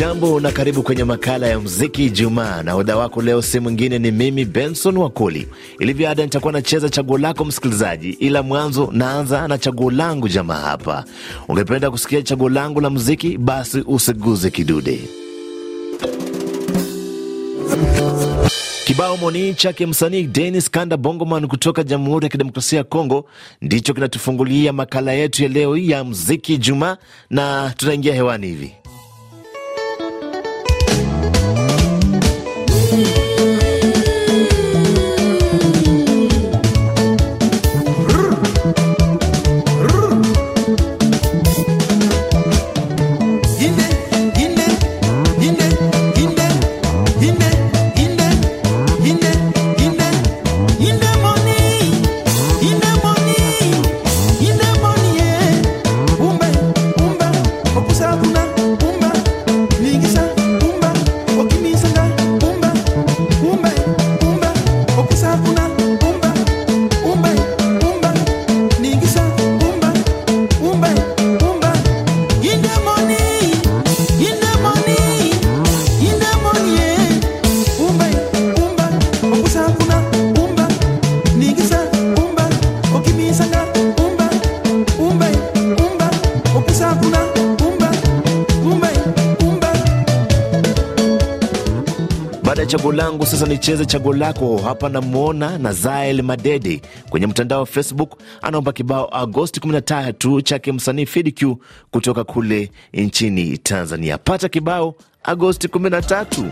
Hujambo na karibu kwenye makala ya muziki Ijumaa, na hodha wako leo si mwingine ni mimi Benson Wakoli. Ilivyo ada, nitakuwa nacheza chaguo lako msikilizaji, ila mwanzo naanza na chaguo langu jamaa hapa. Ungependa kusikia chaguo langu la muziki? Basi usiguze kidude. Kibao moni chake msanii Denis Kanda Bongoman kutoka Jamhuri ya Kidemokrasia ya Kongo ndicho kinatufungulia makala yetu ya leo ya muziki Jumaa, na tunaingia hewani hivi Ooh. Chaguo langu sasa nicheze chaguo lako. Hapa namwona Nazael Madede kwenye mtandao wa Facebook, anaomba kibao Agosti 13 chake msanii Fidq kutoka kule nchini Tanzania. Pata kibao Agosti 13.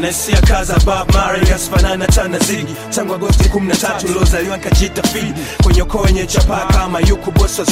Naisia kaza Bob Marley asifanana tana zigi tangu Agosti 13 uliozaliwa nkajita fidi kwenye ukoo wenye chapa kama yuku bosi wa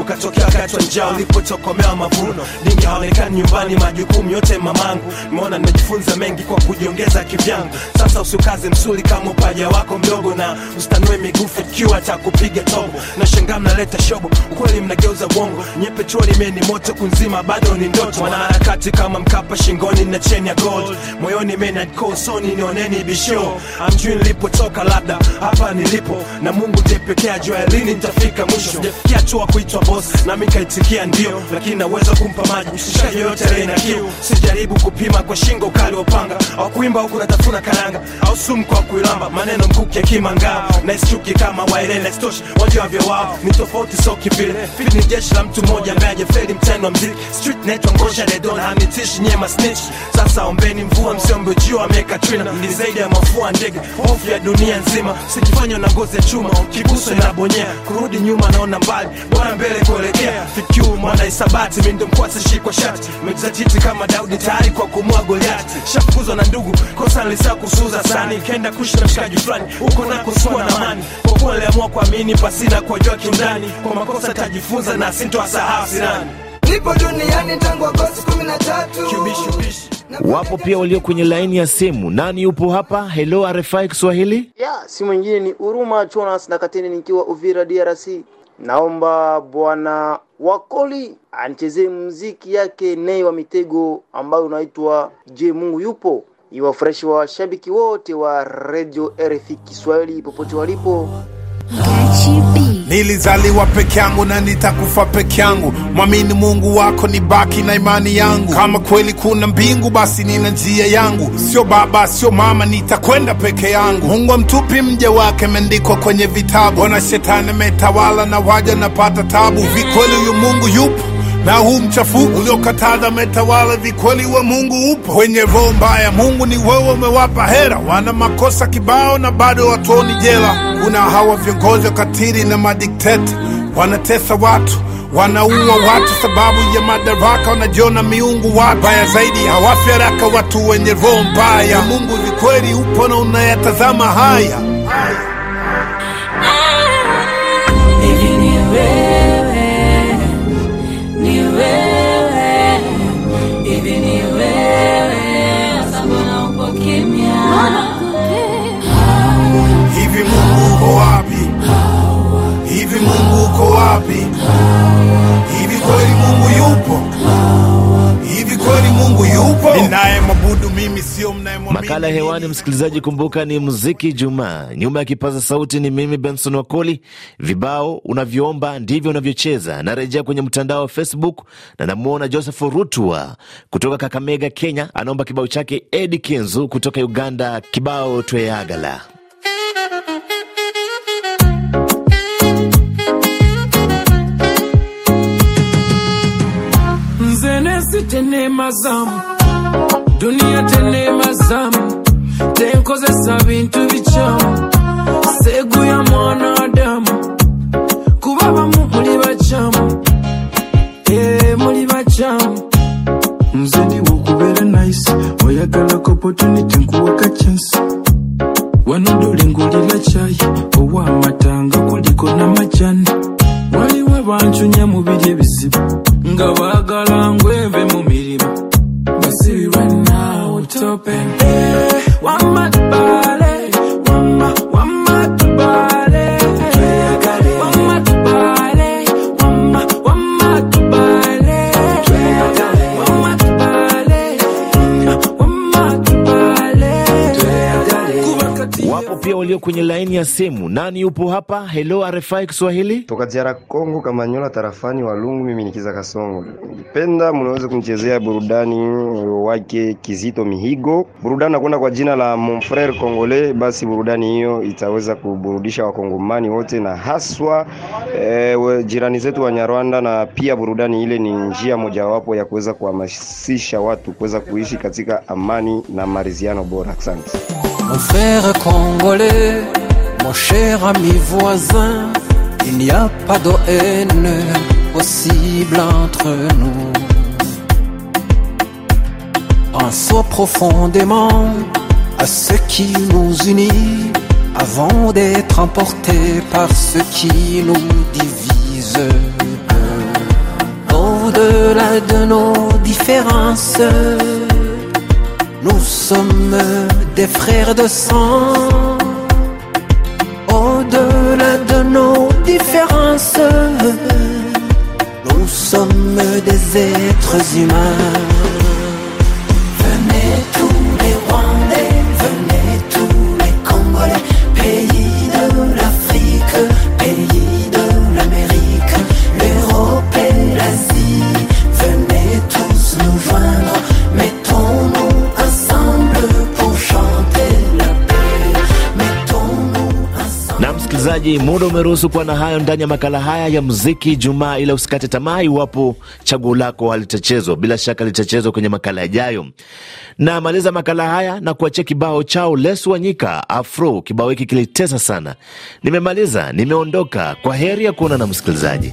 ukatokea wakati wa njaa ulipotokomea mavuno. Dingi haonekani nyumbani majukumu yote mamangu. Nimeona nimejifunza mengi kwa kujiongeza kivyangu. Sasa usiukaze msuli kama upaja wako mdogo na ustanue miguu fikiwa atakupiga tobo na shangaa mnaleta shobo. Ukweli mnageuza uongo nye petroli meni moto kunzima bado ni ndoto. Wanaharakati kama mkapa shingoni na cheni ya gold. Moyoni menadkosoni nioneni bisho amjui nilipotoka labda hapa nilipo na mungu ndiye pekee ajua lini nitafika mwisho. Sijafikia hatua kuitwa boss nami kaitikia ndio. Lakini naweza kumpa maji mshikaji yoyote aliye na kiu. Sijaribu kupima kwa shingo ukali wa upanga au kuimba huku natafuna karanga. Au sumu kwa kuilamba maneno mkuki akimangao naischuki kama waelele, stoshi wajuavyo wao. Ni tofauti so kivile fili ni jeshi la mtu mmoja ambaye ajafeli mtendo wa mziki. Street naitwa ngosha dedona hamitishi nyema snitch. Sasa ombeni mvua msiombe jua ameweka trina ni zaidi ya mafua ndege hofu ya dunia nzima. Sikifanywa na ngozi ya chuma ukiguswa inabonyea kurudi nyuma naona mbali bora mbele kuelekea. Fikiu mwana isabati mindo mkwasi shikwa shati. Mejizatiti kama daudi tayari kwa kumua goliati shafukuzwa na ndugu kosa nilisa kusuza sani kenda kuishi na mshikaji fulani huko nako sikuwa na amani. Kwa kuwa aliamua kuamini pasina kuwajua kiundani. Kwa makosa tajifunza na sintoasahau sinani nipo duniani tangu Agosti kumi na tatu. kiubishubishi Wapo pia walio kwenye laini ya simu. Nani yupo hapa? Hello RFI Kiswahili. ya si mwingine ni Huruma Jonas na Kateni nikiwa Uvira DRC. Naomba bwana Wakoli anichezee muziki yake Nei wa Mitego ambayo unaitwa Je, Mungu yupo, Iwafurahishi washabiki wote wa Radio RFI Kiswahili popote walipo. Nilizaliwa peke yangu na nitakufa peke yangu. Mwamini Mungu wako, ni baki na imani yangu. Kama kweli kuna mbingu, basi nina njia yangu. Sio baba, sio mama, nitakwenda peke yangu. Mungu amtupi mja wake, imeandikwa kwenye vitabu. Ona shetani ametawala na waja napata tabu. Vikweli huyu Mungu yupo na huu mchafuko uliokataza metawala, vikweli wa Mungu upo. Wenye roho mbaya, Mungu ni wewe, umewapa hera. Wana makosa kibao na bado watuoni jela. Kuna hawa viongozi wakatili na madikteta, wanatesa watu wanaua watu sababu ya madaraka, wanajiona miungu. Wabaya zaidi hawafi haraka, watu wenye roho mbaya. Mungu ni kweli upo na unayatazama haya. Mungu uko wapi? Hivi kweli Mungu yupo? Hivi kweli Mungu yupo? Ninaye mabudu mimi sio mnayemwamini Makala hewani, msikilizaji, kumbuka ni muziki Jumaa. Nyuma ya kipaza sauti ni mimi Benson Wakoli. Vibao unavyoomba ndivyo unavyocheza. Narejea kwenye mtandao wa Facebook na namwona Joseph Rutua kutoka Kakamega, Kenya, anaomba kibao chake Edi Kenzu kutoka Uganda, kibao Tweyagala. Teneemazamu duniya teneemazamu tenkozesa bintu bikyamu seeguya mwana adamu kuba bamu muli bakyamu ee muli bakyamu nze ndiwe okubeera nice. Oyagalako opportunity nkuwaka chansi wano dole ngulira kyayi ow'amatanga kuliko n'amajani waliwo abancunya mu biri ebizibu nga baagala ngweve kwenye laini ya simu. Nani yupo hapa? Hello RFI Kiswahili. toka Ziara Kongo Kamanyola tarafani Walungu. Mimi nikiza Kasongo, nipenda mnaweza kumchezea burudani wake Kizito Mihigo, burudani nakwenda kwa jina la Mon Frere Congolais. Basi burudani hiyo itaweza kuburudisha wakongomani wote na haswa eh, jirani zetu wa Nyarwanda, na pia burudani ile ni njia mojawapo ya kuweza kuhamasisha watu kuweza kuishi katika amani na maridhiano bora. Asante. Mon Frere congolais, mon cher ami voisin, il n'y a pas de haine possible entre nous. Pensons profondément à ce qui nous unit avant d'être emportés par ce qui nous divise. Au-delà de nos différences, nous sommes des frères de sang. Au-delà de nos différences, nous sommes des êtres humains. Msikilizaji, muda umeruhusu kuwa na hayo ndani ya makala haya ya muziki Jumaa, ila usikate tamaa iwapo chaguo lako halitachezwa. Bila shaka litachezwa kwenye makala yajayo. Na maliza makala haya na kuachia kibao chao Les Wanyika Afro. Kibao hiki kilitesa sana. Nimemaliza, nimeondoka. Kwa heri ya kuona na msikilizaji.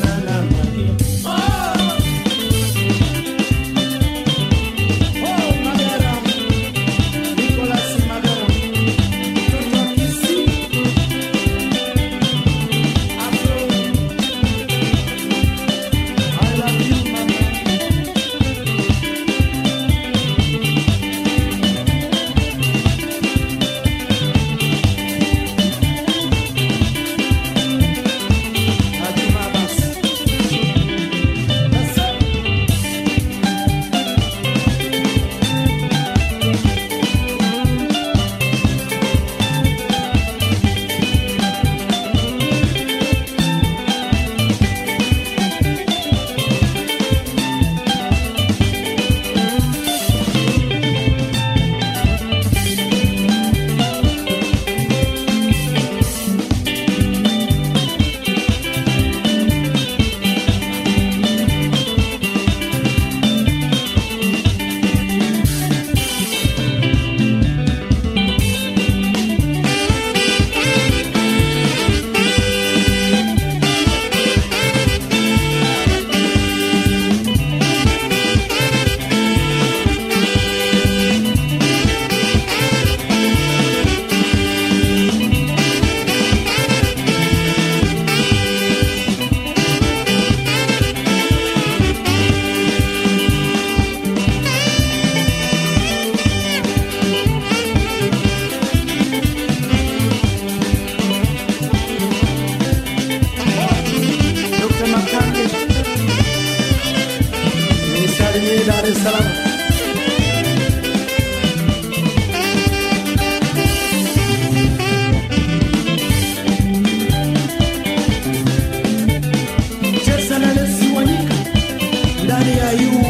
Maria, you